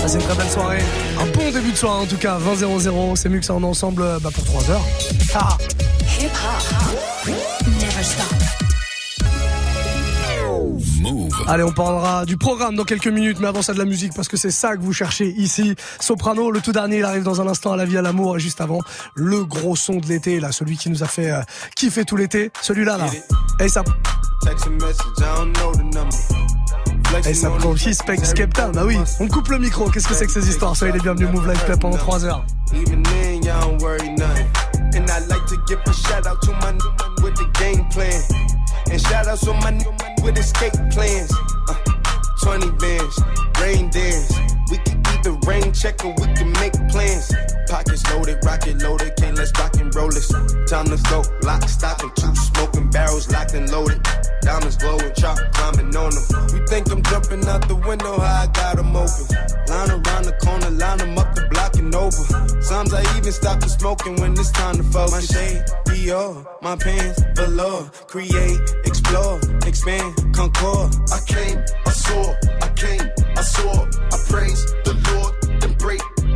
Ah, c'est une très belle soirée. Un bon début de soirée en tout cas. 20-0-0. C'est mieux que ça en ensemble euh, bah, pour 3 heures. Ah. Hip hop. Never stop. Allez, on parlera du programme dans quelques minutes, mais avant ça de la musique, parce que c'est ça que vous cherchez ici. Soprano, le tout dernier, il arrive dans un instant à la vie, à l'amour, et juste avant, le gros son de l'été, là, celui qui nous a fait euh, kiffer tout l'été, celui-là, là. Et ça. Et ça aussi Spec Skepta, bah oui, on coupe le micro, qu'est-ce que c'est que ces histoires? Soyez les bienvenus, Move Life Club pendant 3 heures. Even then, y'all don't worry nothing. And I like to give a shout out to my new with the game plan. And shout out to my new with escape plans. Uh, 20 bands, rain dance. We can either rain check or we can make plans. Pockets loaded, rocket loaded, can't let's rock and roll this. Time to go, lock, stock, and two smoking barrels locked and loaded. Diamonds glowing, chop climbing on them. We think I'm jumping out the window, how I got 'em open. Line around the corner, line 'em up the block and over. Sometimes I even stop the smoking when it's time to focus. My shade, Dior, my pants, velour. Create, explore, expand, concord. I came, I saw, I came, I saw. I praise the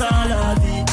ça la vie.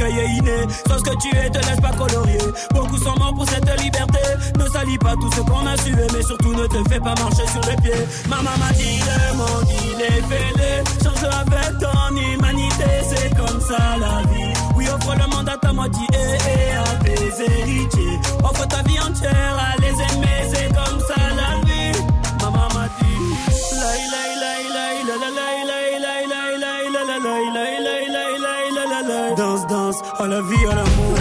Sans ce que tu es, te laisse pas colorier. Beaucoup sont morts pour cette liberté. Ne salis pas tout ce qu'on a suivi, mais surtout ne te fais pas marcher sur les pieds. Maman m'a dit le monde, il est fêlé. Change avec ton humanité, c'est comme ça la vie. Oui, offre le monde à moitié et à tes héritiers. Offre ta vie entière à les aimer, Danse, danse, à la vie, à l'amour.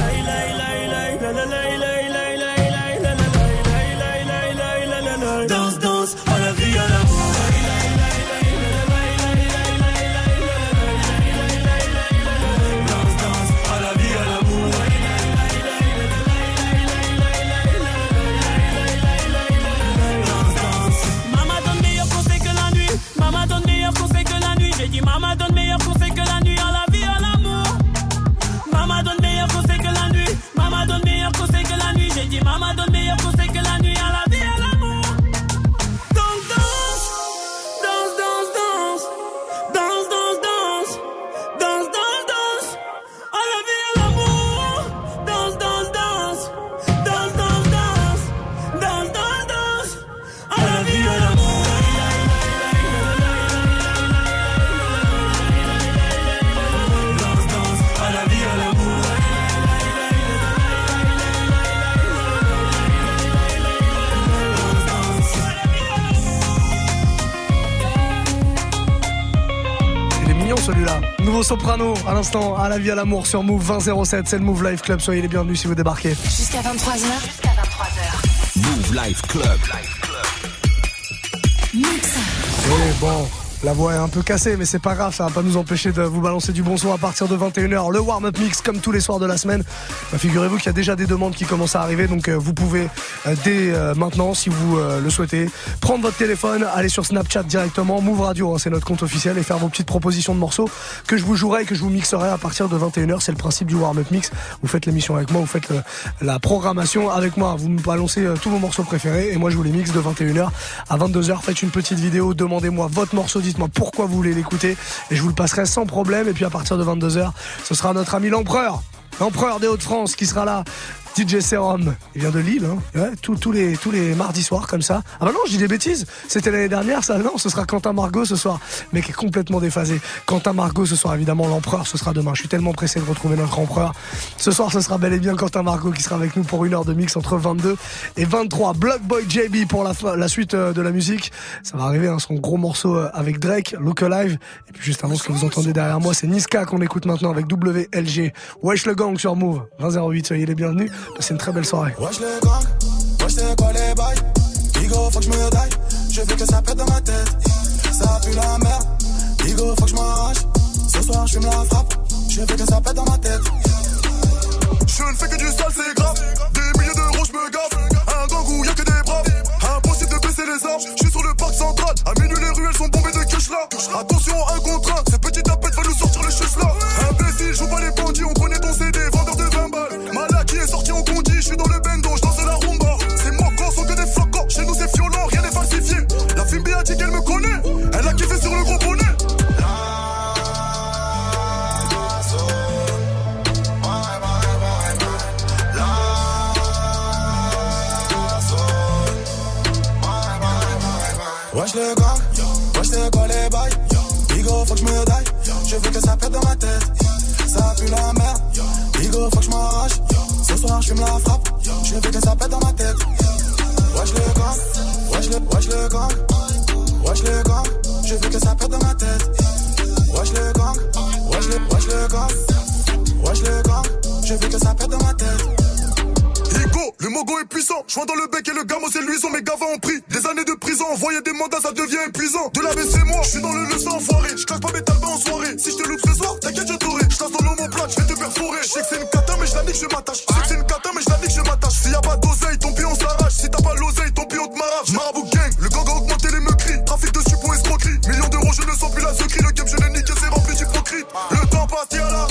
Soprano à l'instant, à la vie, à l'amour sur Move 2007. C'est le Move Live Club. Soyez les bienvenus si vous débarquez. Jusqu'à 23h. Jusqu'à 23h. Move Life Club. Mix. Et bon, la voix est un peu cassée, mais c'est pas grave, ça va pas nous empêcher de vous balancer du bon son à partir de 21h. Le warm-up mix, comme tous les soirs de la semaine. Bah, Figurez-vous qu'il y a déjà des demandes qui commencent à arriver, donc euh, vous pouvez euh, dès euh, maintenant, si vous le souhaitez, prendre votre téléphone, aller sur Snapchat directement, Move Radio, hein, c'est notre compte officiel, et faire vos petites propositions de morceaux que je vous jouerai et que je vous mixerai à partir de 21h. C'est le principe du warm-up mix. Vous faites l'émission avec moi, vous faites la programmation avec moi. Vous me balancez tous vos morceaux préférés et moi je vous les mixe de 21h à 22h. Faites une petite vidéo, demandez-moi votre morceau, dites-moi pourquoi vous voulez l'écouter et je vous le passerai sans problème. Et puis à partir de 22h, ce sera notre ami l'empereur. L'empereur des Hauts-de-France qui sera là. DJ Serum, il vient de Lille, hein. ouais, tous, les, tous les mardis soirs comme ça. Ah bah non, je dis des bêtises, c'était l'année dernière ça, non, ce sera Quentin Margot ce soir, qui est complètement déphasé. Quentin Margot ce soir, évidemment, l'empereur, ce sera demain. Je suis tellement pressé de retrouver notre empereur. Ce soir, ce sera bel et bien Quentin Margot qui sera avec nous pour une heure de mix entre 22 et 23. Block Boy JB pour la, la suite euh, de la musique. Ça va arriver, hein, son gros morceau euh, avec Drake, Look Alive. Et puis juste avant, ce que vous entendez derrière moi, c'est Niska qu'on écoute maintenant avec WLG. Wesh le gang sur Move, 2008, soyez les bienvenus. Passez une très belle soirée. Wesh les gangs, wesh c'est quoi les bails. Bigo faut que je me daille, je veux que ça pète dans ma tête. Ça pue la merde, Bigo faut que je m'arrache. Ce soir je fume la frappe, je veux que ça pète dans ma tête. Je ne fais que du sale c'est grave, des milliers d'euros je me gaffe. Un gang où y'a que des braves, impossible de baisser les armes. Je suis sur le parc central, à minuit les ruelles sont bombées de cash là. Attention un contre un, ce petit tapette va nous sortir les chutes là je suis dans le bendo, je danse la rumba. C'est moi quand sont que des flocons, chez nous c'est violent, rien n'est falsifié. La fille a dit qu'elle me connaît, elle a kiffé sur le gros bonnet Wesh le gang, wesh c'est quoi les bails. Bigo faut que je me daille, je veux que ça pète dans ma tête. Ça pue la merde, Bigo faut que je m'arrache soir je fume la frappe, je veux que ça pète dans ma tête. Wesh le gang, wesh le, wesh le gang. Wesh le gang, je veux que ça pète dans ma tête. Wesh le gang, wesh le, wesh le gang. Wesh le gang, je veux que ça pète dans ma tête mogo est puissant. Joint dans le bec et le gamo c'est luisant. Mes gavas ont pris des années de prison. Envoyer des mandats, ça devient épuisant. De la c'est moi, je suis dans le leçon enfoiré. Je pas mes talbans en soirée. Si je te loupe ce soir, t'inquiète, je t'aurai. Je dans l'homoplate, je vais te perforer. Je sais que c'est une mais je la nique, je m'attache. Je sais que c'est une cata, mais je la nique, je m'attache. S'il y a pas d'oseille, ton pied on s'arrache. Si t'as pas l'oseille, ton pied on te marave. Marabout gang, le gang a augmenté les meurtris. Trafic de suppos escroquerie. Millions d'euros, je ne sens plus la secrie. Le game, je l'ai niqué, c'est rempli d'hypocrite. Le temps passe, à la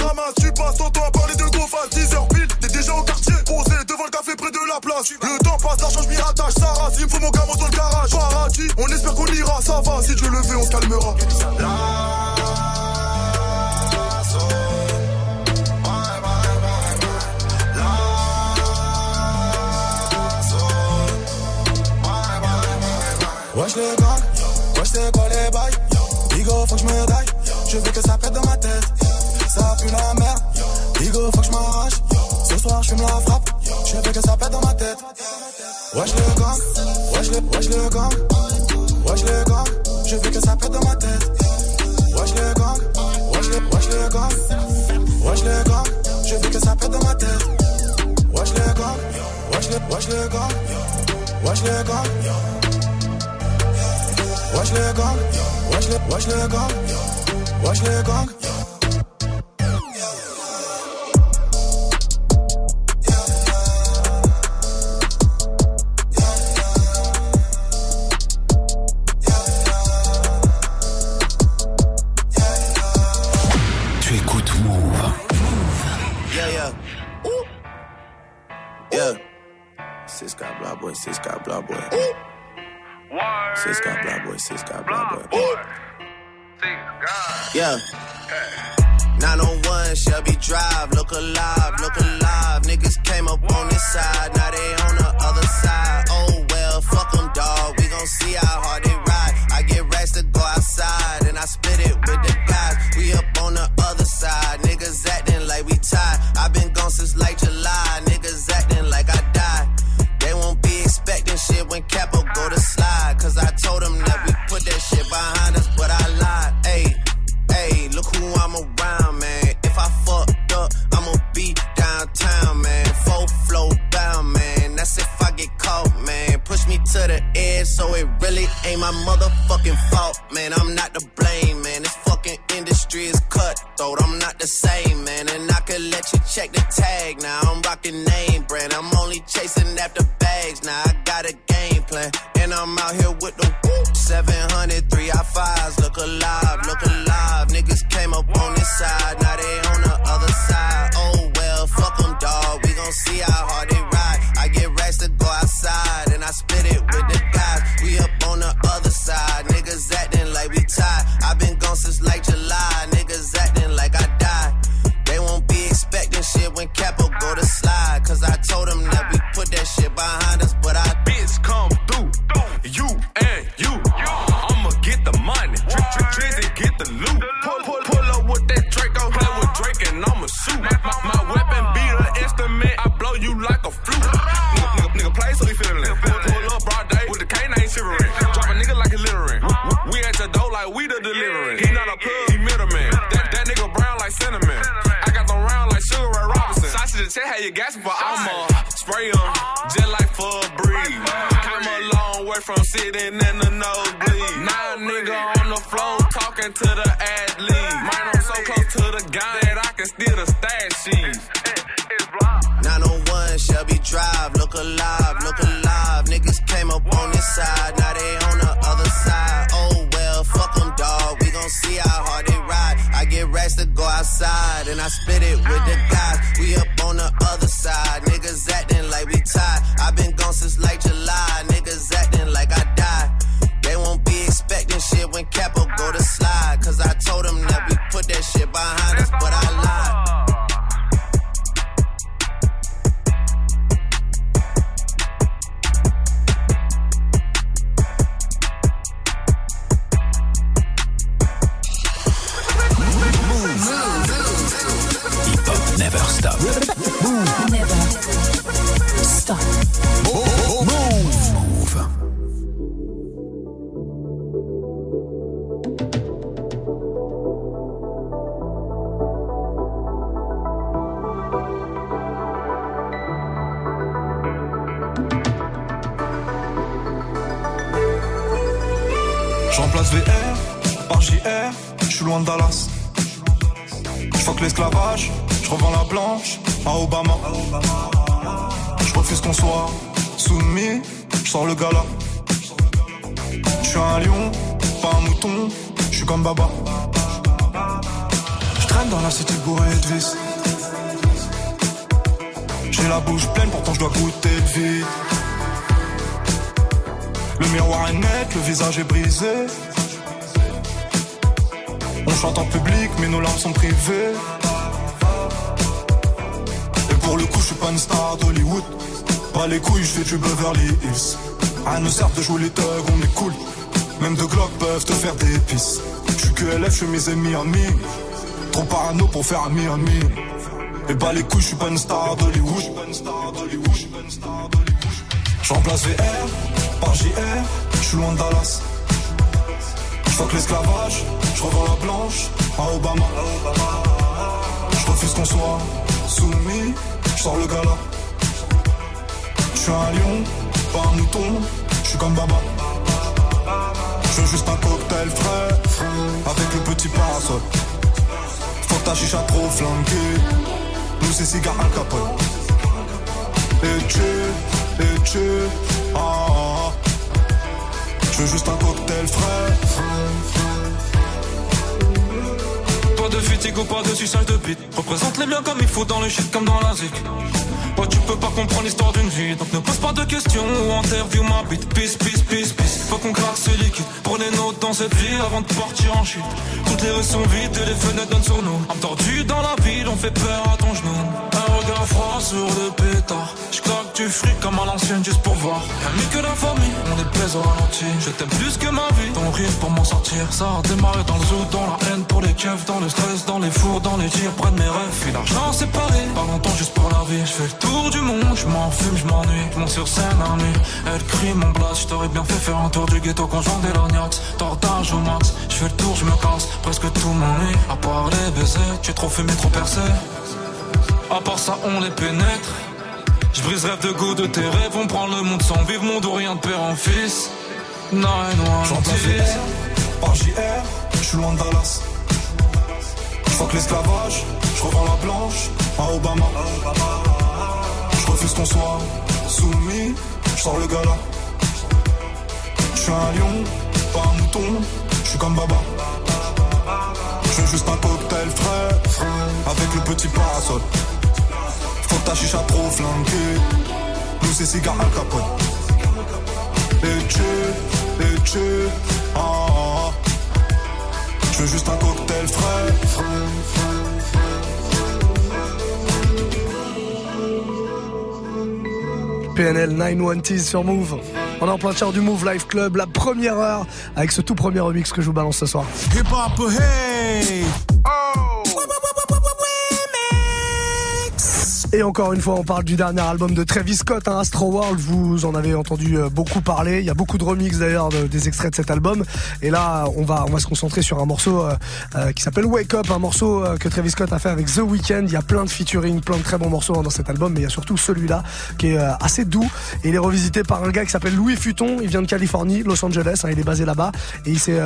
Le temps passe, l'argent je m'y rattache. Ça rase, il me faut mon gamin dans le garage. Paradis, on espère qu'on ira, ça va. Si Dieu le veut, on se calmera. Wesh ouais, le gang, wesh c'est quoi les bails Bigo faut que je me daille Je veux que ça pète dans Wesh le gang, wesh le, wesh le gang Wesh le gang, je veux que ça pète dans ma tête Wesh le gang, wesh le, wesh le gang Wesh le gang, je veux que ça pète dans ma tête Wesh le gang, wesh le, wesh le gang Wesh le gang Wesh le gang, wesh le, wesh le gang Wesh le gang Yeah. 901 Shelby Drive, look alive, look alive. Niggas came up on this side, now they on the other side. Oh well, fuck them, dog. We gon' see how hard they ride. I get racks to go outside, and I spit it with the guys. We up on the other side, niggas acting like we tied. i been gone since like July, ain't my motherfucking fault, man. I'm not to blame, man. This fucking industry is cutthroat. I'm not the same, man. And I could let you check the tag now. I'm rocking name brand. I'm only chasing after bags now. I got a game plan. And I'm out here with the whoop. 700, 3 I fives. Look alive, look alive. Niggas came up on this side. Now they on the other side. Oh well, fuck them, dog. We gon' see how hard side. Niggas acting like we tied. i been gone since like July. Niggas acting like I died. They won't be expecting shit when Capo go to slide. Cause I told them that we how you gasping for I'ma spray 'em just like for a breeze. Came a long way from sitting in the nosebleed. Now a nigga on the floor talking to the athlete. Man, I'm so close to the gun that I can steal the stash sheets. 901 Shelby Drive, look alive, look alive. Niggas came up on this side, now they on the other side. Oh well, fuck them, dog. We gon' see how hard they ride. I get racks to go outside, and I spit it with the guys. We up on the other side, niggas acting like we tied. i been gone since like July, niggas acting like I died. They won't be expecting shit when Capo go to slide. Cause I told them that we put that shit behind us, but I lied. Never Stop. Never stop. Move. Je remplace VR par JR, je suis loin de Dallas. Je fuck l'esclavage, je revends la blanche à Obama. Je refuse qu'on soit soumis, je sors le gala. Je suis un lion, pas un mouton, je suis comme Baba. Je traîne dans la cité bourrée de vis. J'ai la bouche pleine, pourtant je dois goûter le vide. Le miroir est net, le visage est brisé. On chante en public, mais nos larmes sont privées. Pour le coup, je suis pas une star d'Hollywood. Pas les couilles, je fais du Beverly Hills. Rien ne sert de jouer les thugs, on est cool. Même deux glocks peuvent te faire des pisses. Je suis QLF, je suis mes ennemis amis. Trop parano pour faire ami ami. Et bah les couilles, je suis pas une star d'Hollywood. Je remplace VR par JR, je suis loin de Dallas. Je que l'esclavage, je revends la blanche à Obama. Je refuse qu'on soit soumis, je sors le gala. Je suis un lion, pas un mouton, je suis comme Baba. Je veux juste un cocktail frais, avec le petit parasol. Faut ta chicha trop flanquée, nous c'est cigare al capone. Et tu, et tu, ah, ah, ah. Je veux juste un cocktail frais. De fatigue ou pas de suçage de bite. Représente les biens comme il faut dans le shit comme dans la zik. Ouais, tu peux pas comprendre l'histoire d'une vie, donc ne pose pas de questions ou interview ma bite. Peace, peace, peace, peace. Faut qu'on craque ce liquide. Prenez notes dans cette vie avant de partir en chute. Toutes les rues sont vides et les fenêtres donnent sur nous. Entendu dans la ville, on fait peur à ton genou. Un regard froid sur le pétard. J'claque du fric comme à l'ancienne juste pour voir. Y'a que la famille, on est pèse au ralenti. Je t'aime plus que ma vie, ton rire pour m'en sortir. Ça a démarré dans le zoo, dans la haine pour les keufs, dans le stress, dans les fours, dans les tirs, près de mes rêves. Puis l'argent séparé, pas longtemps juste pour la vie. J'fais le tour du monde, je fume, je m'ennuie. Je monte sur scène à nuit, elle crie mon blast. J't'aurais bien fait faire un tour du ghetto conjoint des lorgnax. Tordage au max, je fais le tour, je me casse. Presque tout m'ennuie, à part les baisers. Tu es trop fumé, trop percé. À part ça, on les pénètre. Je brise rêve de goût de tes rêves, on prend le monde sans vivre, monde ou rien de père en fils. Non, non, J'en par JR, je suis loin de Dallas. Je que l'esclavage, je revends la blanche à Obama. Je refuse qu'on soit soumis, je sors le gala. Je suis un lion, pas un mouton, je suis comme Baba. Je veux juste un cocktail frais, avec le petit parasol. Ta chicha trop flanquée, nous c'est cigare al capone. Et tu, et tu, ah, ah. Je veux juste un cocktail frais. PNL 910 sur Move. On est en plein chat du Move Life Club, la première heure avec ce tout premier remix que je vous balance ce soir. Hip hop, hey! Et encore une fois, on parle du dernier album de Travis Scott, hein, Astro World. Vous en avez entendu euh, beaucoup parler. Il y a beaucoup de remix d'ailleurs des extraits de cet album. Et là, on va on va se concentrer sur un morceau euh, euh, qui s'appelle Wake Up, un morceau que Travis Scott a fait avec The Weeknd. Il y a plein de featuring, plein de très bons morceaux hein, dans cet album, mais il y a surtout celui-là qui est assez doux. Et il est revisité par un gars qui s'appelle Louis Futon. Il vient de Californie, Los Angeles. Hein, il est basé là-bas et il s'est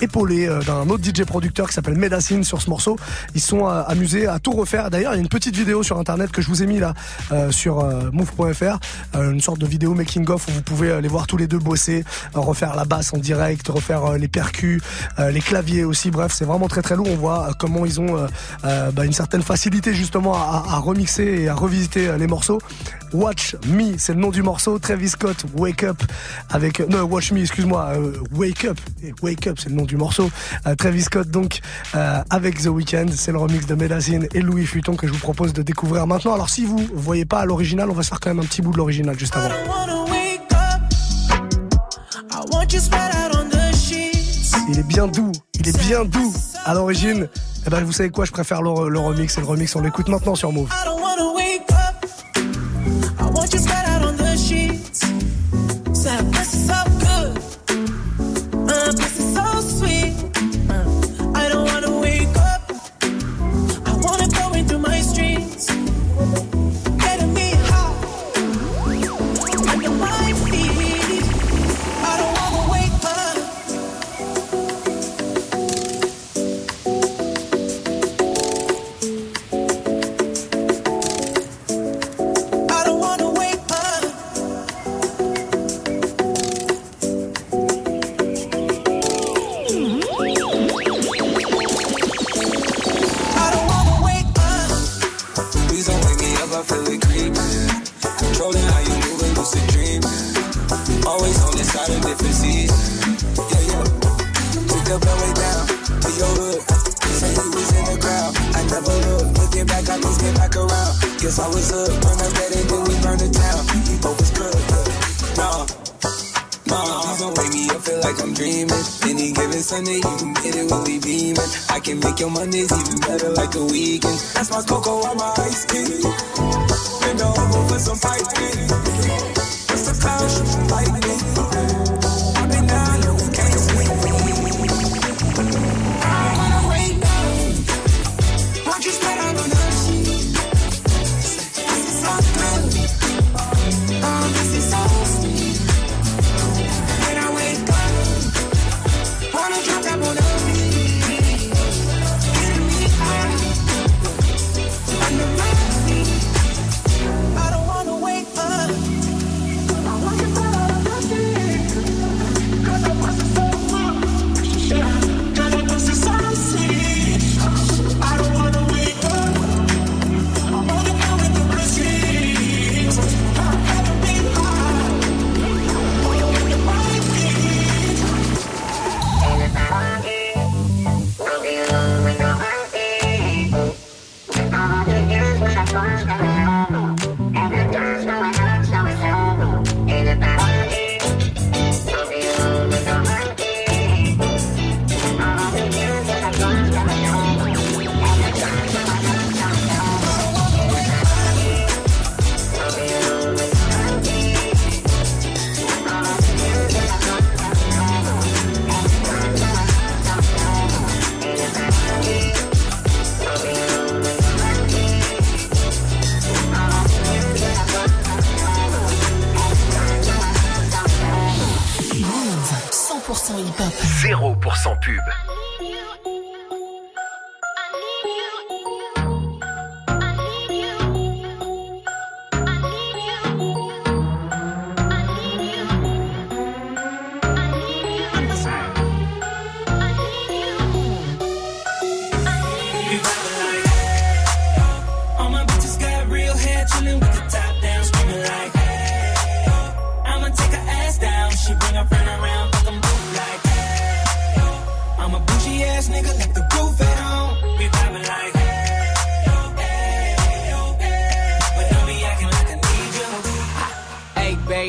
épaulé d'un autre DJ producteur qui s'appelle Medacine sur ce morceau. Ils sont amusés à tout refaire. D'ailleurs, il y a une petite vidéo sur internet que je vous ai mis là euh, sur euh, move.fr, euh, une sorte de vidéo making of où vous pouvez les voir tous les deux bosser, refaire la basse en direct, refaire les percus, les claviers aussi. Bref, c'est vraiment très très lourd. On voit comment ils ont bah, une certaine facilité justement à, remixer et à revisiter les morceaux. Watch Me, c'est le nom du morceau. Travis Scott, Wake Up avec non Watch Me, excuse-moi, Wake Up, Wake Up, c'est le nom du morceau. Travis Scott donc avec The Weeknd, c'est le remix de Medicine et Louis Futon que je vous propose de découvrir maintenant. Alors si vous voyez pas l'original, on va se faire quand même un petit bout de l'original juste avant. Il est bien doux, il est bien doux à l'origine. Et eh ben vous savez quoi, je préfère le, le remix et le remix on l'écoute maintenant sur Move.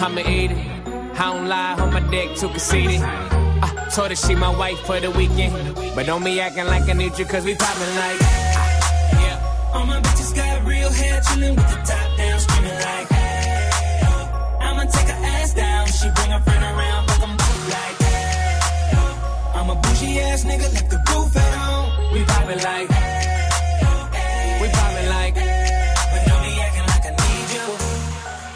I'ma eat it. I don't lie, on my dick too conceited. I told her she my wife for the weekend. But don't be acting like I need you, cause we poppin' like. Yeah. All my bitches got real hair, chillin' with the top down, screaming like, hey, I'ma take her ass down. She bring her friend around, fuck 'em both like, hey, I'm a bougie ass nigga, like the roof at home. We vibing like, we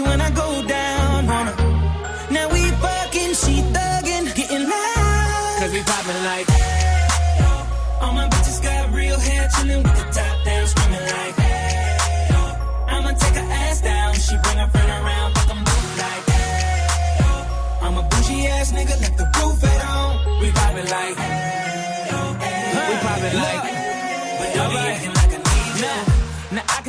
when I go down on her. Now we fucking, she thugging, getting loud. Cause we poppin' like.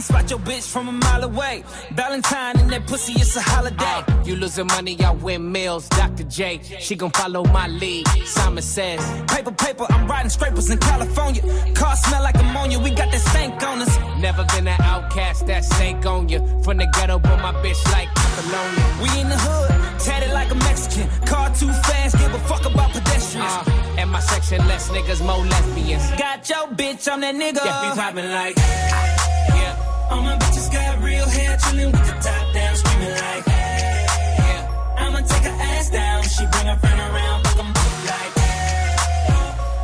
Spot your bitch from a mile away. Valentine and that pussy, it's a holiday. you losing money, I win meals. Dr. J, she gon' follow my lead. Simon says, Paper, paper, I'm riding scrapers in California. Car smell like ammonia, we got that stank on us. Never been an outcast that sank on you. From the ghetto, but my bitch like Apollonia. We in the hood, tatted like a Mexican. Car too fast, give a fuck about pedestrians. Uh, and my section, less niggas, more lesbians. Got your bitch, I'm that nigga. Yeah, we poppin' like. All my bitches got real hair, chilling with the top down, screaming like, hey. I'ma take her ass down. She bring her friend around, fuck up like, hey.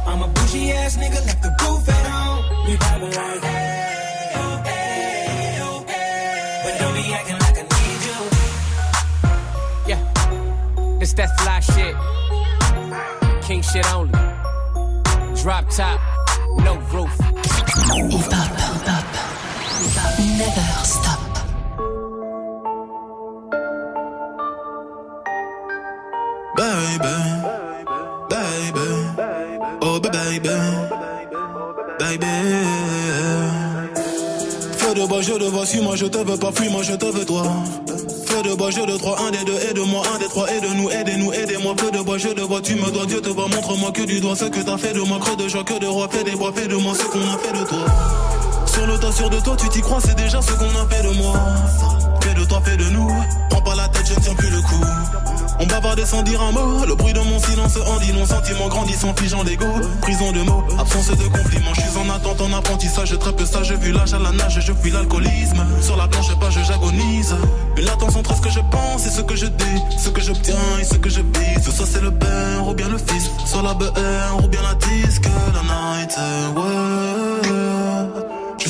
I'm a bougie ass nigga, left the at home. Like, hey, oh, oh, Yeah, it's that fly shit. King shit only. Drop top, no roof. Never stop. Oh. Feu de bois, je te vois, suis-moi, je te veux pas, fuis-moi, je te veux toi. Feu de bois, je de trois, un des deux, aide-moi, un des trois, aide-nous, aidez-nous, aidez-moi. Feu de bois, je te vois, tu me dois, Dieu te voit, montre-moi que du doigt ce que t'as fait de moi, creux de joie, que de roi, fais des bois, fais de moi ce qu'on a fait de toi. Sur le tas, sûr de toi, tu t'y crois, c'est déjà ce qu'on a fait de moi. Fais de toi, fais de nous. Prends pas la tête, je tiens plus le coup. On bavardait sans dire un mot. Le bruit de mon silence en dit non. Sentiment grandissant, figeant d'ego. Prison de mots, absence de compliments. Je suis en attente, en apprentissage. Très peu sage, vu l'âge à la nage, je fuis l'alcoolisme. Sur la planche, pas, je j'agonise. Une latence entre ce que je pense et ce que je dis. Ce que j'obtiens et ce que je bise. Soit c'est le père ou bien le fils. Soit la BR ou bien la disque. La night, ouais.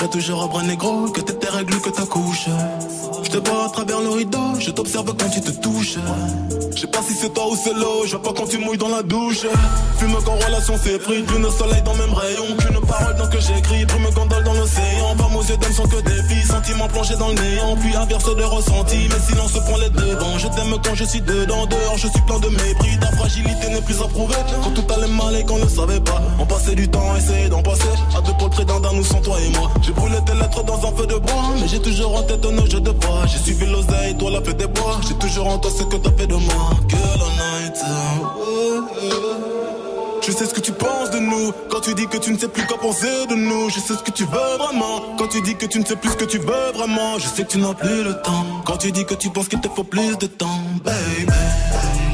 je toujours un bras négro, que tes règles, que ta couche. Je te vois à travers le rideau, je t'observe quand tu te touches. Je sais pas si c'est toi ou c'est l'eau, je vois pas quand tu mouilles dans la douche. Fume quand relation s'effrite, lune soleil dans même rayon. Qu'une parole dans que j'écris, brume gondole dans l'océan. Femmes aux yeux d'âme sont que des filles, sentiments plongés dans le néant. Puis inverse de ressenti, mais silence prend les devants. Je t'aime quand je suis dedans, dehors je suis plein de mépris. Ta fragilité n'est plus approuvée. Quand tout allait mal et qu'on ne savait pas, on passait du temps, essayer d'en passer. À deux le près d'un, nous sans toi et moi. J'ai brûlé tes lettres dans un feu de bois, mais j'ai toujours en tête nos jeux de bois. J'ai suivi l'oseille, toi la fête des bois. J'ai toujours en toi ce que t'as fait de moi. La night. Je sais ce que tu penses de nous Quand tu dis que tu ne sais plus quoi penser de nous Je sais ce que tu veux vraiment Quand tu dis que tu ne sais plus ce que tu veux vraiment Je sais que tu n'as plus le temps Quand tu dis que tu penses qu'il te faut plus de temps Baby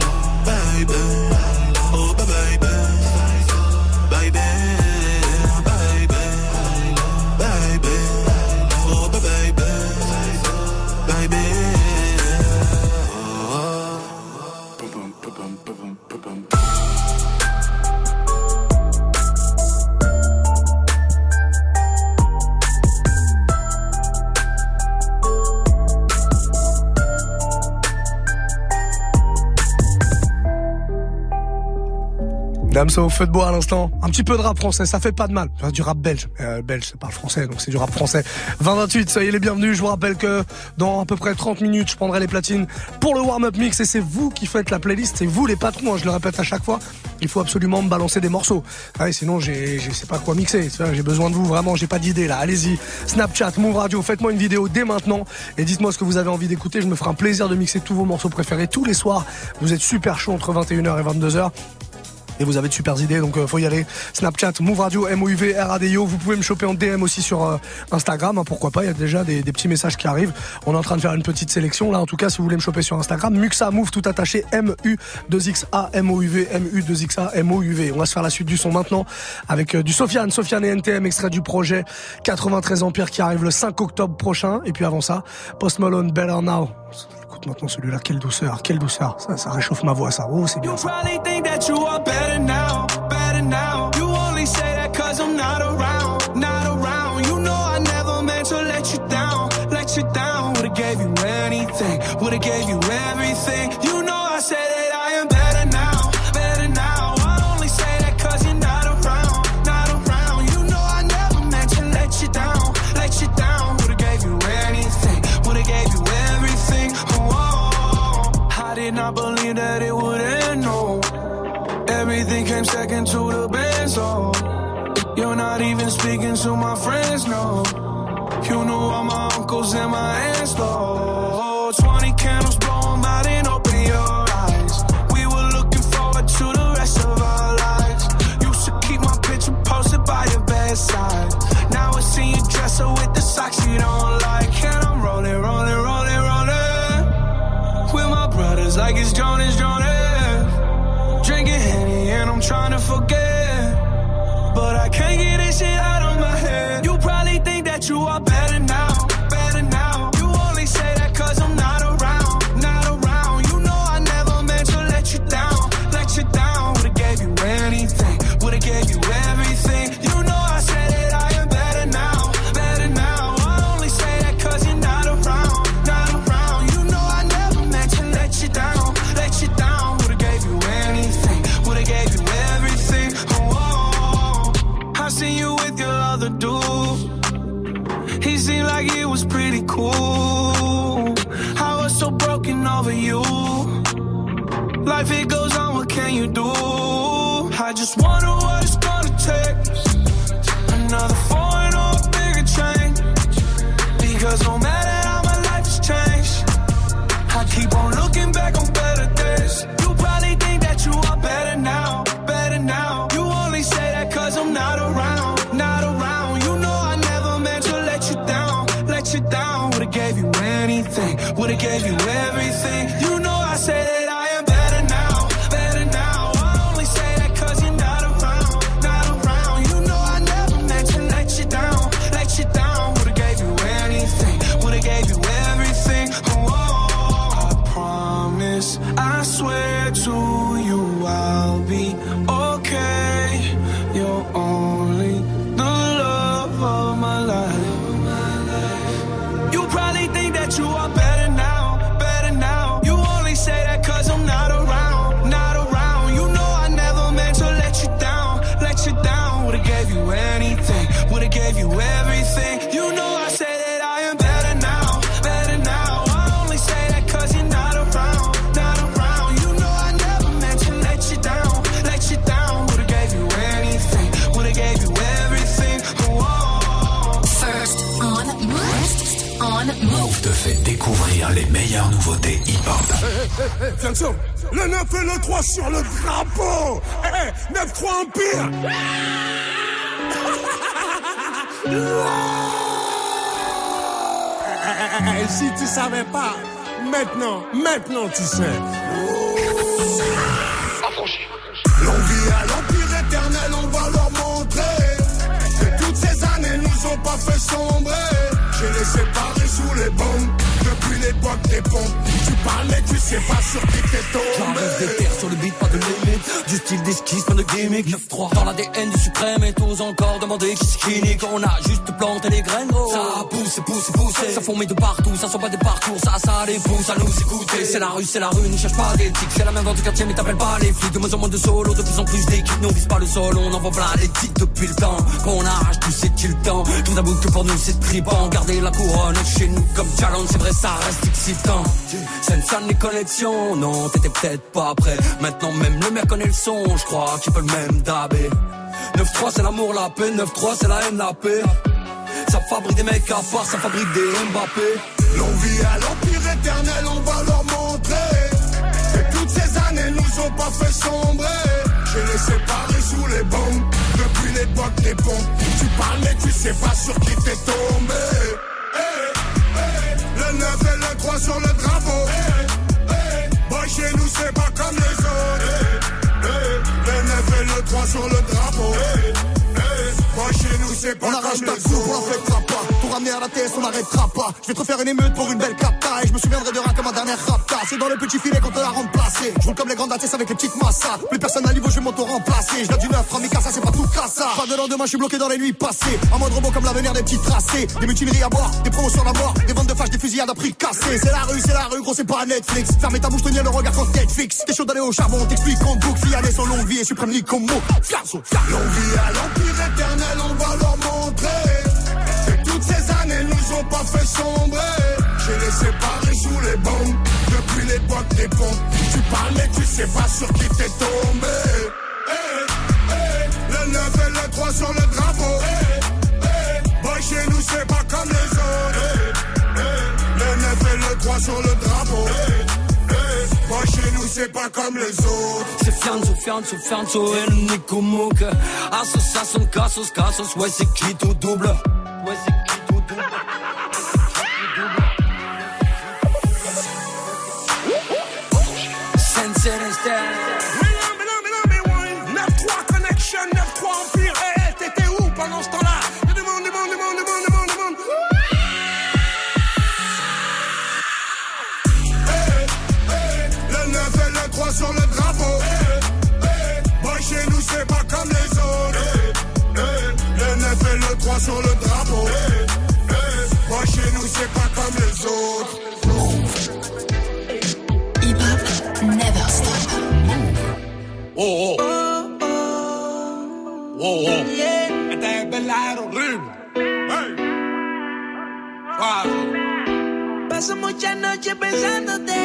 Damso, feu de bois à l'instant. Un petit peu de rap français, ça fait pas de mal. Enfin, du rap belge. Euh, belge, c'est pas le français, donc c'est du rap français. 2028, soyez les bienvenus. Je vous rappelle que dans à peu près 30 minutes, je prendrai les platines pour le warm-up mix et c'est vous qui faites la playlist. C'est vous les patrons, hein, je le répète à chaque fois. Il faut absolument me balancer des morceaux. Ah sinon, j'ai, je sais pas quoi mixer. J'ai besoin de vous, vraiment, j'ai pas d'idée là. Allez-y. Snapchat, Move Radio, faites-moi une vidéo dès maintenant et dites-moi ce que vous avez envie d'écouter. Je me ferai un plaisir de mixer tous vos morceaux préférés tous les soirs. Vous êtes super chaud entre 21h et 22h. Et vous avez de super idées, donc euh, faut y aller. Snapchat, Move Radio, MOUV, RADIO. Vous pouvez me choper en DM aussi sur euh, Instagram, hein, pourquoi pas. Il y a déjà des, petits messages qui arrivent. On est en train de faire une petite sélection là. En tout cas, si vous voulez me choper sur Instagram, Muxa Move tout attaché, M U 2 X A M O U V, M U 2 X A M O U V. On va se faire la suite du son maintenant avec euh, du Sofiane, Sofiane et NTM, extrait du projet 93 Empire qui arrive le 5 octobre prochain. Et puis avant ça, Post Malone, Better Now. Écoute maintenant celui-là, quelle douceur, quelle douceur. Ça, ça réchauffe ma voix, ça. Oh, c'est bien ça. Came second to the best, oh. You're not even speaking to my friends, no. You knew all my uncles and my aunts, though. I just wonder Attention, le 9 et le 3 sur le drapeau. Eh, 9-3 Empire. Et si tu savais pas, maintenant, maintenant tu sais. L'envie à l'empire éternel, on va leur montrer que toutes ces années nous ont pas fait sombrer. Je les séparés sous les bombes depuis l'époque des pompes. Tu parlais, tu sais pas sur qui t'es tombé. J'arrive des terres sur le beat, pas de limite. Du style d'esquisse, pas de gimmick. 9-3 dans l'ADN du suprême et tous encore demander qui qui nique. On a juste planté les graines, gros. Ça pousse, pousse, pousse. Ça fourmille de partout, ça sent pas des parcours. Ça, ça les pousse à nous écouter. C'est la rue, c'est la rue, ne cherche pas d'éthique. C'est la même dans du quartier, mais t'appelles pas les flics. De moins en moins de solo, de plus en plus d'équipes. Nous on vise pas le sol, on envoie plein les titres depuis le temps. Qu'on arrache tout, c'est-il temps. Tout d'abord que pour nous c'est triband. Garder la couronne chez nous comme challenge, c'est vrai, ça reste excitant. Ça les connexions, non, t'étais peut-être pas prêt. Maintenant même le maire connaît le son, je crois qu'il peut le même dabé. 9-3 c'est l'amour, la paix, 9-3 c'est la haine, la paix. Ça fabrique des mecs à part, ça fabrique des Mbappé. L'envie à l'empire éternel, on va leur montrer que toutes ces années nous ont pas fait sombrer. Je les séparés sous les bombes depuis l'époque des pompes. Tu parlais, tu sais pas sur qui t'es tombé. Sur le drapeau. Eh, eh, Boy, chez nous, c'est pas comme les autres. Eh, eh, Le 9 et le 3 sur le drapeau. Eh, eh, Boy, chez nous, c'est pas On comme les autres. La on n'arrêtera pas. Je vais te refaire une émeute pour une belle capta. Et je me souviendrai de rien comme ma dernière rapta. C'est dans le petit filet qu'on te l'a remplacé. Je roule comme les grandes ATS avec les petites massas. Plus personne à niveau, je vais m'auto-remplacer. Je du neuf, Ramika, ça c'est pas tout cassa. Pas de lendemain, je suis bloqué dans les nuits passées. En mode robot comme l'avenir des petits tracés. Des mutineries à boire, des promotions à mort. Des ventes de fâches, des fusillades à prix cassé. C'est la rue, c'est la rue, gros, c'est pas Netflix. Fermez ta bouche, tenir le regard quand Netflix. T'es chaud d'aller au charbon, t'explique en boucle. Fialet son longue vie et suprême comme mot. Fiasso. L'envie à l'empire éternel, on va leur montrer années nous ont pas fait les séparés sous les bombes depuis l'époque des pompes. Tu parlais, tu sais pas sur qui t'es tombé. Eh, eh, Le 9 et le 3 sur le drapeau. Eh, eh, chez nous, c'est pas comme les autres. Le 9 et le 3 sur le drapeau. Boy, chez nous, c'est pas comme les autres. C'est Fianzo, Fianzo, Fianzo et le Nico. Association, Cassos, Cassos, ouais c'est qui tout double? Ouais c'est qui tout double? c'est pas comme les autres. Hip hop never stop. Oh oh. Oh oh. Yeah. Esta es verdad horrible. Hey. Wow. Paso muchas noches pensándote.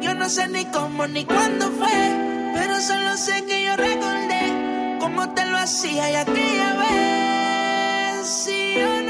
Yo no sé ni cómo ni cuándo fue. Pero solo sé que yo recordé cómo te lo hacía y aquella vez. Si yo no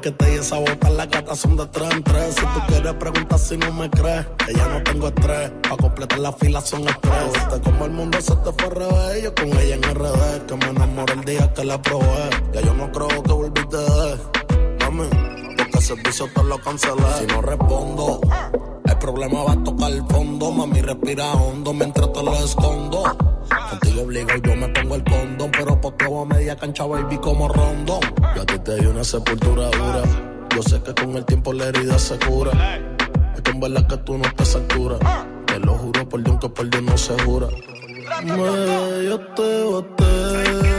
Que te di esa bota, las gatas son de tres en tres. Si tú quieres preguntar si no me crees, que ya no tengo estrés. Pa' completar la fila son estrés. Viste como el mundo se te fue al revés. Yo con ella en RD, que me enamoré el día que la probé. Ya yo no creo que volviste de. Mami, porque el servicio te lo cancelé. Si no respondo, problema va a tocar el fondo. Mami, respira hondo mientras te lo escondo. Contigo obligo yo me pongo el condón. Pero poteo a media cancha, baby, como rondón. Yo a ti te di una sepultura dura. Yo sé que con el tiempo la herida se cura. Es que en verdad que tú no estás altura. Te lo juro por Dios que por Dios no se jura. Me, yo te boté.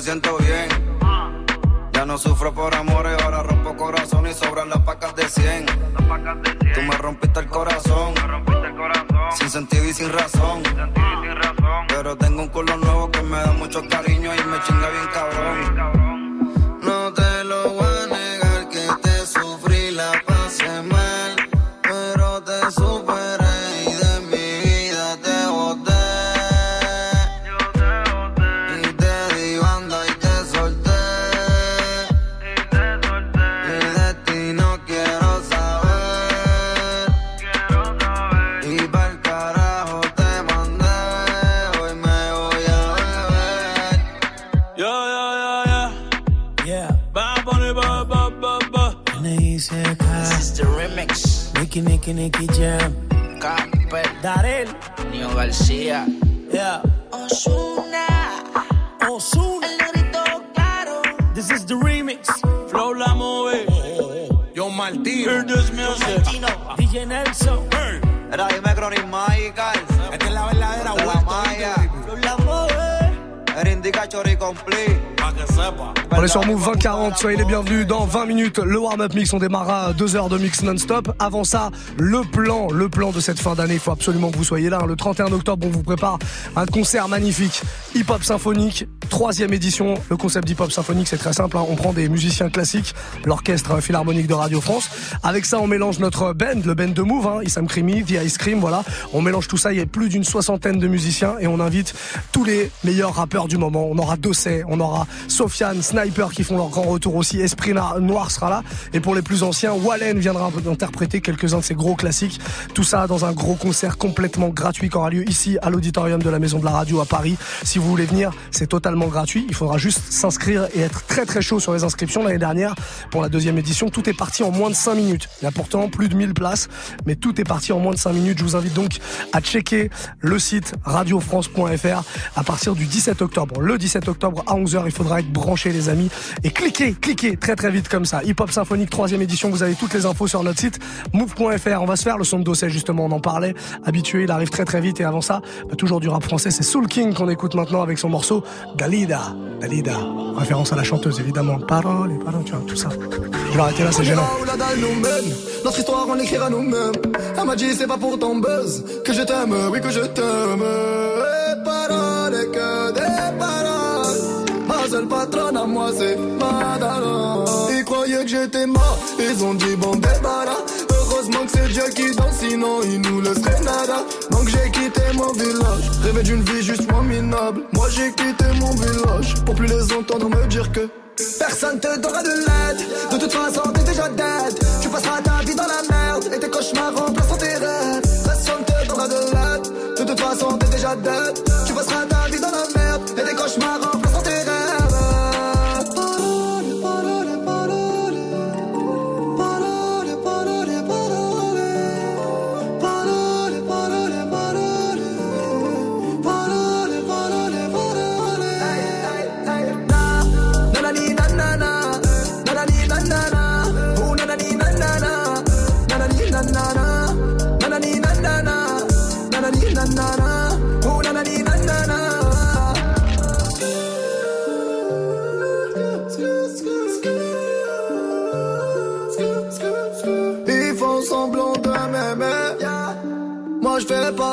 Me siento bien. Ya no sufro por amores, ahora rompo corazón y sobran las pacas de 100. Tú me rompiste el corazón. Sin sentido y sin razón. Pero tengo un culo nuevo que me da mucho cariño y me chinga bien cabrón. Nicky, Nicky, Nicky Jam. Camper. Darel. Nio García. Yeah. Osuna. Osuna. El negrito claro. This is the remix. Flow la movie. Oh, oh, oh. Yo Martino. Hear this music. DJ Nelson. Era dime Chronic Michael. Esta es la verdadera De la vuelta, Maya. baby. La mueve. Era indica chori complete. Pa' que sepa. On est sur Move 2040, soyez les bienvenus. Dans 20 minutes, le warm-up mix, on démarra 2 heures de mix non-stop. Avant ça, le plan, le plan de cette fin d'année. Il faut absolument que vous soyez là. Le 31 octobre, on vous prépare un concert magnifique. Hip-hop symphonique, troisième édition. Le concept d'hip-hop symphonique, c'est très simple. hein. On prend des musiciens classiques, l'orchestre philharmonique de Radio France. Avec ça, on mélange notre band, le band de Move, hein, Issam Krimi, The Ice Cream, voilà. On mélange tout ça. Il y a plus d'une soixantaine de musiciens et on invite tous les meilleurs rappeurs du moment. On aura Dossé, on aura Sofiane, Sniper qui font leur grand retour aussi. Esprit Noir sera là. Et pour les plus anciens, Wallen viendra interpréter quelques-uns de ses gros classiques. Tout ça dans un gros concert complètement gratuit qui aura lieu ici à l'auditorium de la Maison de la Radio à Paris. Si vous voulez venir, c'est totalement gratuit. Il faudra juste s'inscrire et être très très chaud sur les inscriptions. L'année dernière, pour la deuxième édition, tout est parti en moins de 5 minutes. Il y a pourtant plus de 1000 places, mais tout est parti en moins de 5 minutes. Je vous invite donc à checker le site radiofrance.fr à partir du 17 octobre. Le 17 octobre à 11h, il faudra être branché les amis et cliquez, cliquez très très vite comme ça. Hip Hop Symphonique troisième édition, vous avez toutes les infos sur notre site move.fr. On va se faire le son de dossier justement, on en parlait. Habitué, il arrive très très vite et avant ça, bah, toujours du rap français, c'est Soul King qu'on écoute maintenant avec son morceau Dalida. Dalida, référence à la chanteuse évidemment. Parole, paroles, tu vois, tout ça. Je vais arrêter là, c'est gênant. Notre histoire, on l'écrira nous-mêmes. Elle m'a dit, c'est pas pour ton buzz que je t'aime, oui, que je t'aime. Et paroles, que des paroles. Ma seule patronne à moi, c'est Madara. Ils croyaient que j'étais mort, ils ont dit, bon, débarras. Dieu qui danse, sinon il nous nada. Donc j'ai quitté mon village, rêvé d'une vie juste moins minable. Moi j'ai quitté mon village, pour plus les entendre me dire que Personne te donnera de l'aide. De toute façon, t'es déjà dead. Tu passeras ta vie dans la merde. Et tes cauchemars remplaceront tes rêves. Personne te donnera de l'aide. De toute façon, t'es déjà dead.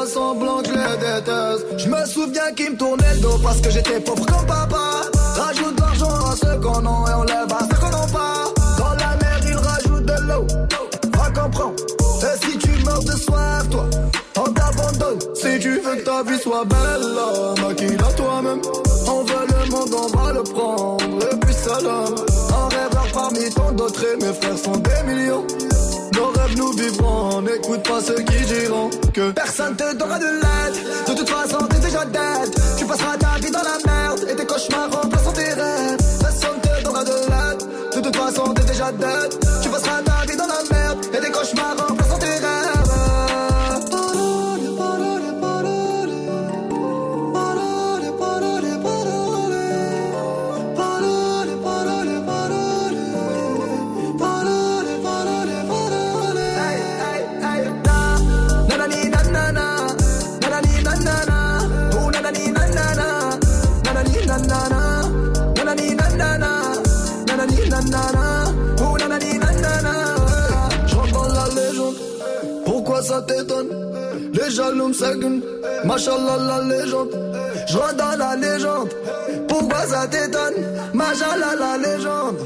Semblant que je les déteste. Je me souviens qu'ils me tournaient le dos parce que j'étais pauvre comme papa. Rajoute de l'argent à ceux qu'on a et on lève à ceux qu'on n'a pas. Dans la mer ils rajoutent de l'eau. Va comprendre. Et si tu meurs de soif, toi, on t'abandonne. Si tu veux que ta vie soit belle, maquille-la toi-même. On veut le monde, on va le prendre. Et puis salam. Un rêveur parmi tant d'autres et mes frères sont des millions. Nos rêves nous vivrons, n'écoute pas ceux qui diront personne te donnera de l'aide. De toute façon, t'es déjà dead. Tu passeras ta vie dans la merde et tes cauchemars remplaceront tes rêves. Personne te donnera de l'aide. De toute façon, t'es déjà dead. Les jaloux me saguent, machallah la légende. Je dans la légende, pourquoi ça t'étonne? Machallah la légende.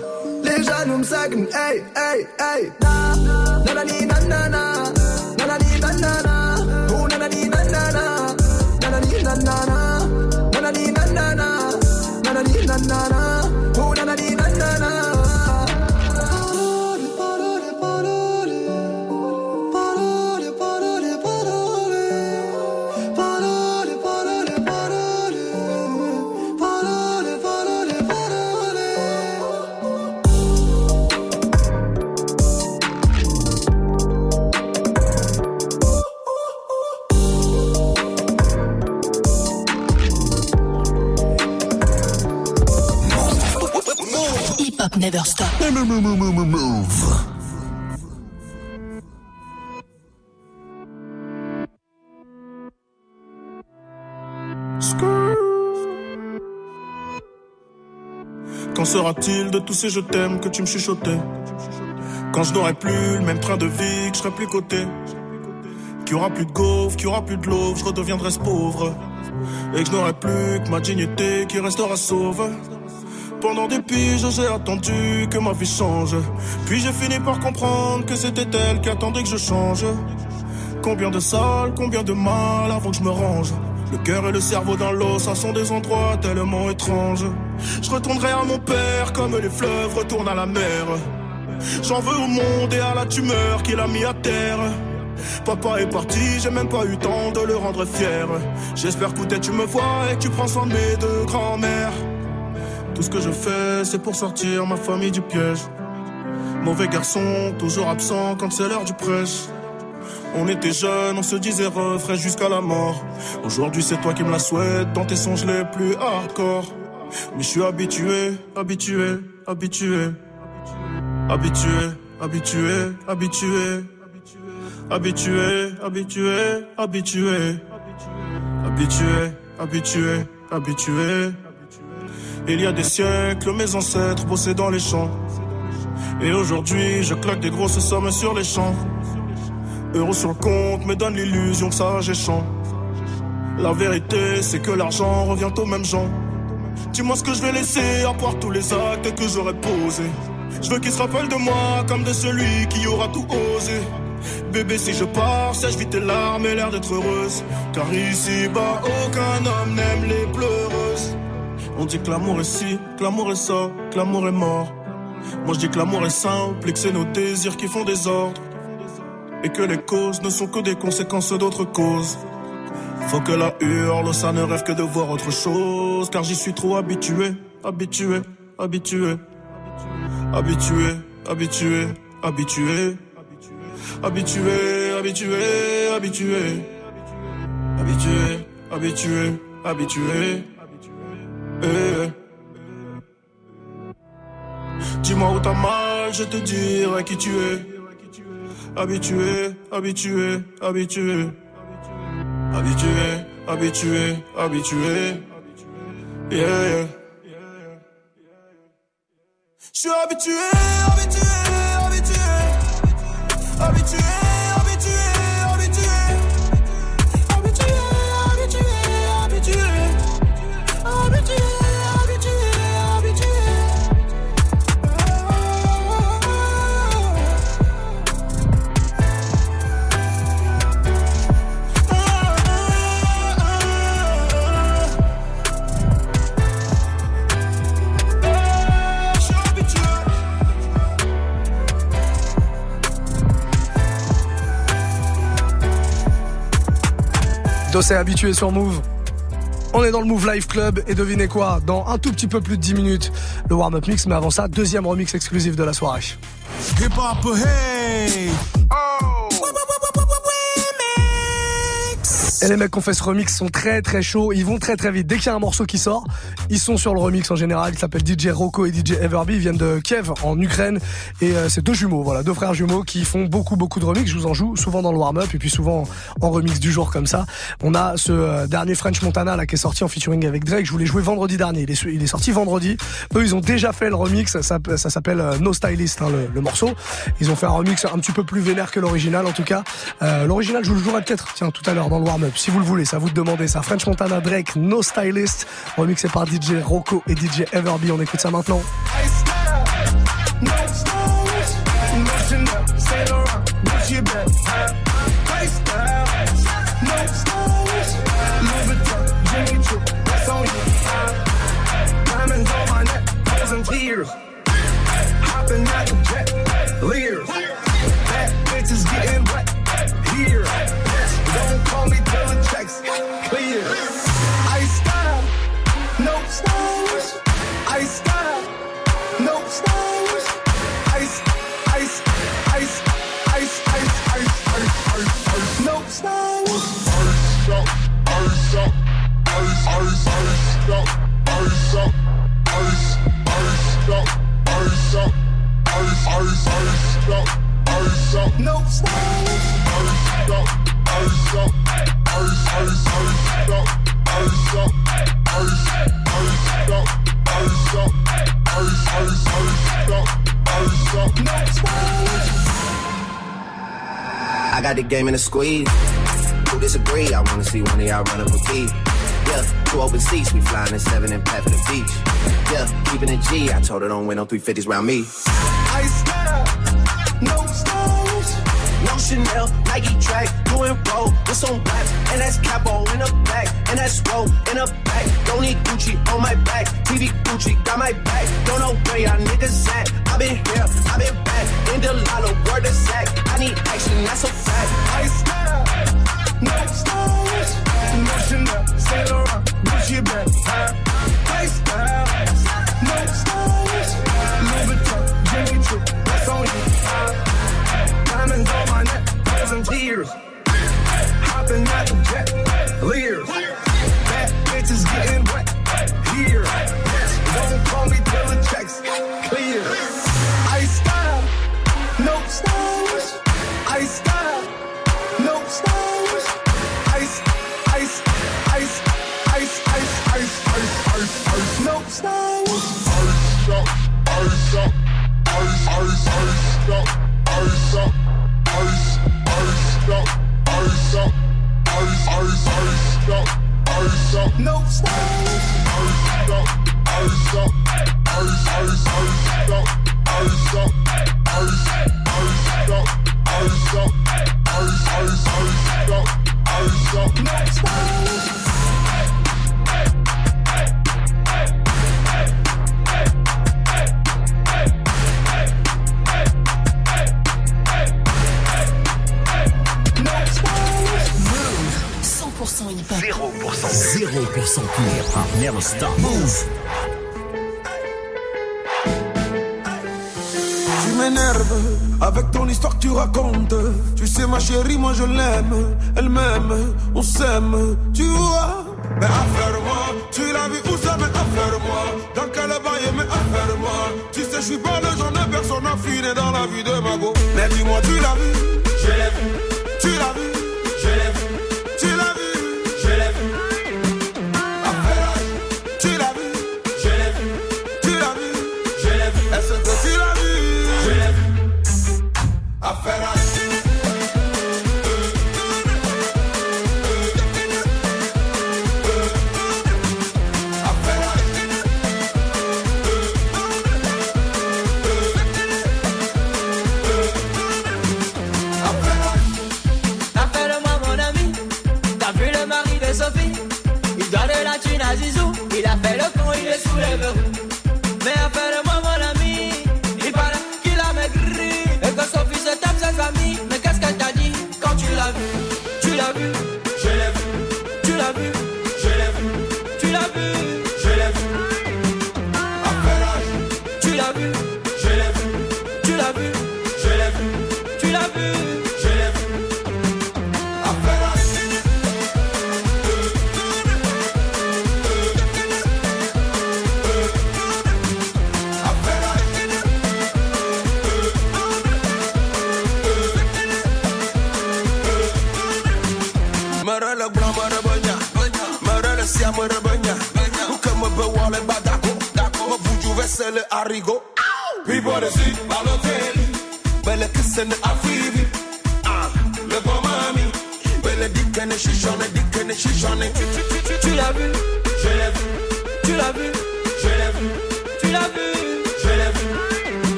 Les jaloux me saguent, hey, hey, hey. Na, nanani nanana. Nanani nanana, oh nanani nanana, nanani nanana, nanani nanana, nanani nanana, never stop. Move. Qu'en sera-t-il de tous ces je t'aime que tu me chuchotais Quand je n'aurai plus le même train de vie, que je serai plus coté Qu'il y aura plus de gaufres, qu'il y aura plus de l'eau, je redeviendrai ce pauvre Et que je n'aurai plus que ma dignité qui restera sauve pendant des piges, j'ai attendu que ma vie change. Puis j'ai fini par comprendre que c'était elle qui attendait que je change. Combien de salles, combien de mal avant que je me range. Le cœur et le cerveau dans l'eau, ça sont des endroits tellement étranges. Je retournerai à mon père comme les fleuves retournent à la mer. J'en veux au monde et à la tumeur qu'il a mis à terre. Papa est parti, j'ai même pas eu temps de le rendre fier. J'espère que tu me vois et que tu prends soin de mes deux grands-mères. Tout ce que je fais, c'est pour sortir ma famille du piège. Mauvais garçon, toujours absent quand c'est l'heure du prêche. On était jeunes, on se disait refrain jusqu'à la mort. Aujourd'hui, c'est toi qui me la souhaites dans tes songes les plus hardcore. Mais je suis habitué, habitué, habitué. Habitué, habitué, habitué. Habitué, habitué, habitué. Habitué, habitué, habitué. Il y a des siècles, mes ancêtres bossaient dans les champs. Et aujourd'hui, je claque des grosses sommes sur les champs. Euros sur le compte me donne l'illusion que ça champ. La vérité, c'est que l'argent revient aux mêmes gens. Dis-moi ce que je vais laisser à part tous les actes que j'aurais posés. Je veux qu'ils se rappellent de moi comme de celui qui aura tout osé. Bébé, si je pars, sèche vite tes larmes et l'air d'être heureuse. Car ici-bas, aucun homme n'aime les pleureuses. On dit que l'amour est ci, que l'amour est ça, que l'amour est mort. Moi je dis que l'amour est simple et que c'est nos désirs qui font des ordres. Et que les causes ne sont que des conséquences d'autres causes. Faut que la hurle, ça ne rêve que de voir autre chose. Car j'y suis trop habitué, habitué, habitué. Habitué, habitué, habitué. Habitué, habitué, habitué. Habitué, habitué, habitué. Eh. Dis-moi où t'as mal, je te dirai qui tu es. Habitué, habitué, habitué. Habitué, habitué, habitué. Yeah, yeah. Je suis habitué, habitué. Habitué, habitué, Dossé habitué sur Move. On est dans le Move Live Club et devinez quoi? Dans un tout petit peu plus de 10 minutes, le warm-up mix, mais avant ça, deuxième remix exclusif de la soirée. Hip hop, hey! Et les mecs qui ont fait ce remix sont très très chauds, ils vont très très vite. Dès qu'il y a un morceau qui sort, ils sont sur le remix en général. Ils s'appellent DJ Rocco et DJ Everby, ils viennent de Kiev en Ukraine et euh, c'est deux jumeaux, voilà, deux frères jumeaux qui font beaucoup beaucoup de remix. Je vous en joue souvent dans le warm-up et puis souvent en remix du jour comme ça. On a ce euh, dernier French Montana là qui est sorti en featuring avec Drake. Je voulais jouer vendredi dernier. Il est, il est sorti vendredi. Eux ils ont déjà fait le remix. Ça, ça s'appelle euh, No Stylist hein, le, le morceau. Ils ont fait un remix un petit peu plus vénère que l'original en tout cas. Euh, l'original je vous le jouerai peut-être tiens tout à l'heure dans le warm-up si vous le voulez. Ça vous de demander ça. French Montana Drake No Stylist remixé par DJ Rocco et DJ Everby. On écoute ça maintenant. I got the game in a squeeze. Who disagree? I wanna see one of y'all run up a beat. Yeah, two open seats, we flying in seven and pat for the beach. Yeah, keeping it G. I told her don't win no 350s round me. Ice Chanel, Nike track, doing roll with some waps. And that's capo in the back, and that's roll in the back. Don't need Gucci on my back, TV Gucci got my back. Don't know where y'all niggas at. I been here, I been back. In the lala, word is sack. I need action, that's a fact. I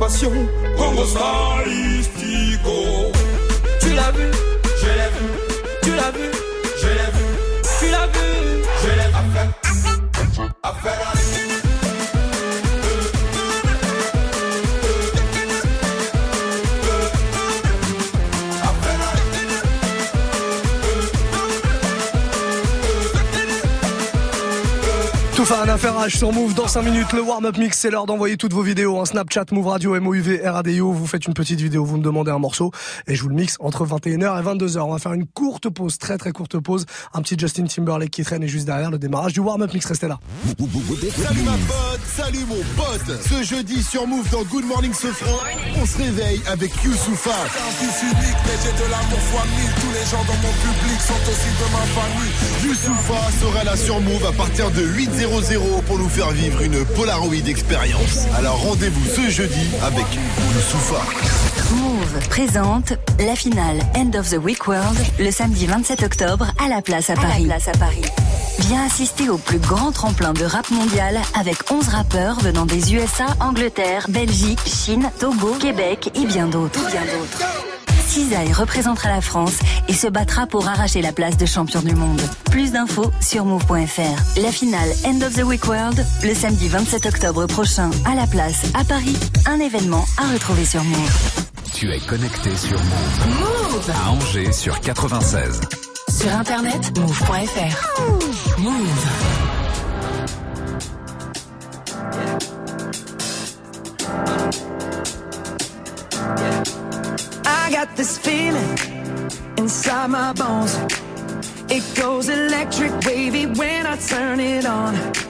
passion. Congo Style, Tu l'as vu sur Move dans 5 minutes. Le warm-up mix, c'est l'heure d'envoyer toutes vos vidéos. en Snapchat, Move Radio, MOUV, RADIO. Vous faites une petite vidéo, vous me demandez un morceau et je vous le mixe entre 21h et 22h. On va faire une courte pause, très très courte pause. Un petit Justin Timberlake qui traîne et juste derrière le démarrage du warm-up mix. Restez là. Salut ma pote, salut mon pote. Ce jeudi sur Move dans Good Morning Sofran, on se réveille avec Youssoufa. Un fils unique, mais j'ai de l'amour fois mille. Tous les gens dans mon public sont aussi de ma famille. Youssoufa sera là sur Move à partir de 8.00 pour nous faire vivre une Polaroid expérience. Alors rendez-vous ce jeudi avec Youssoufa. Move présente la finale End of the Week World le samedi 27 octobre à la place à Paris. place à Paris. Viens assister au plus grand tremplin de rap mondial avec 11 rappeurs venant des USA, Angleterre, Belgique, Chine, Togo, Québec et bien d'autres. Bien d'autres. Cisaille représentera la France et se battra pour arracher la place de champion du monde. Plus d'infos sur move.fr. La finale End of the Week World le samedi 27 octobre prochain à la place à Paris. Un événement à retrouver sur Move. Tu es connecté sur Move. Move À Angers sur 96. Sur internet, move.fr. Move. I got this feeling inside my bones. It goes electric wavy when I turn it on.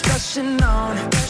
My blood, it's rushing on.